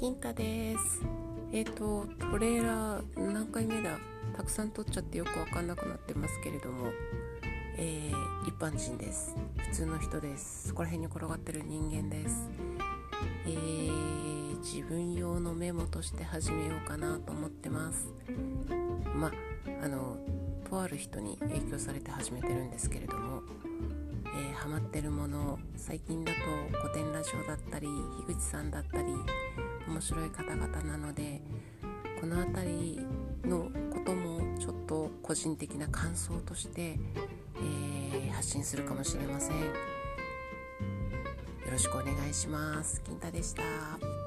金太です。えっ、ー、とトレーラー何回目だ？たくさん撮っちゃってよくわかんなくなってますけれども、えー、一般人です。普通の人です。そこら辺に転がってる人間です。えー、自分用のメモとして始めようかなと思ってます。まあのとある人に影響されて始めてるんですけれども。えー、ハマってるもの最近だと古典ラジオだったり樋口さんだったり面白い方々なのでこの辺りのこともちょっと個人的な感想として、えー、発信するかもしれません。よろしくお願いします。金太でした。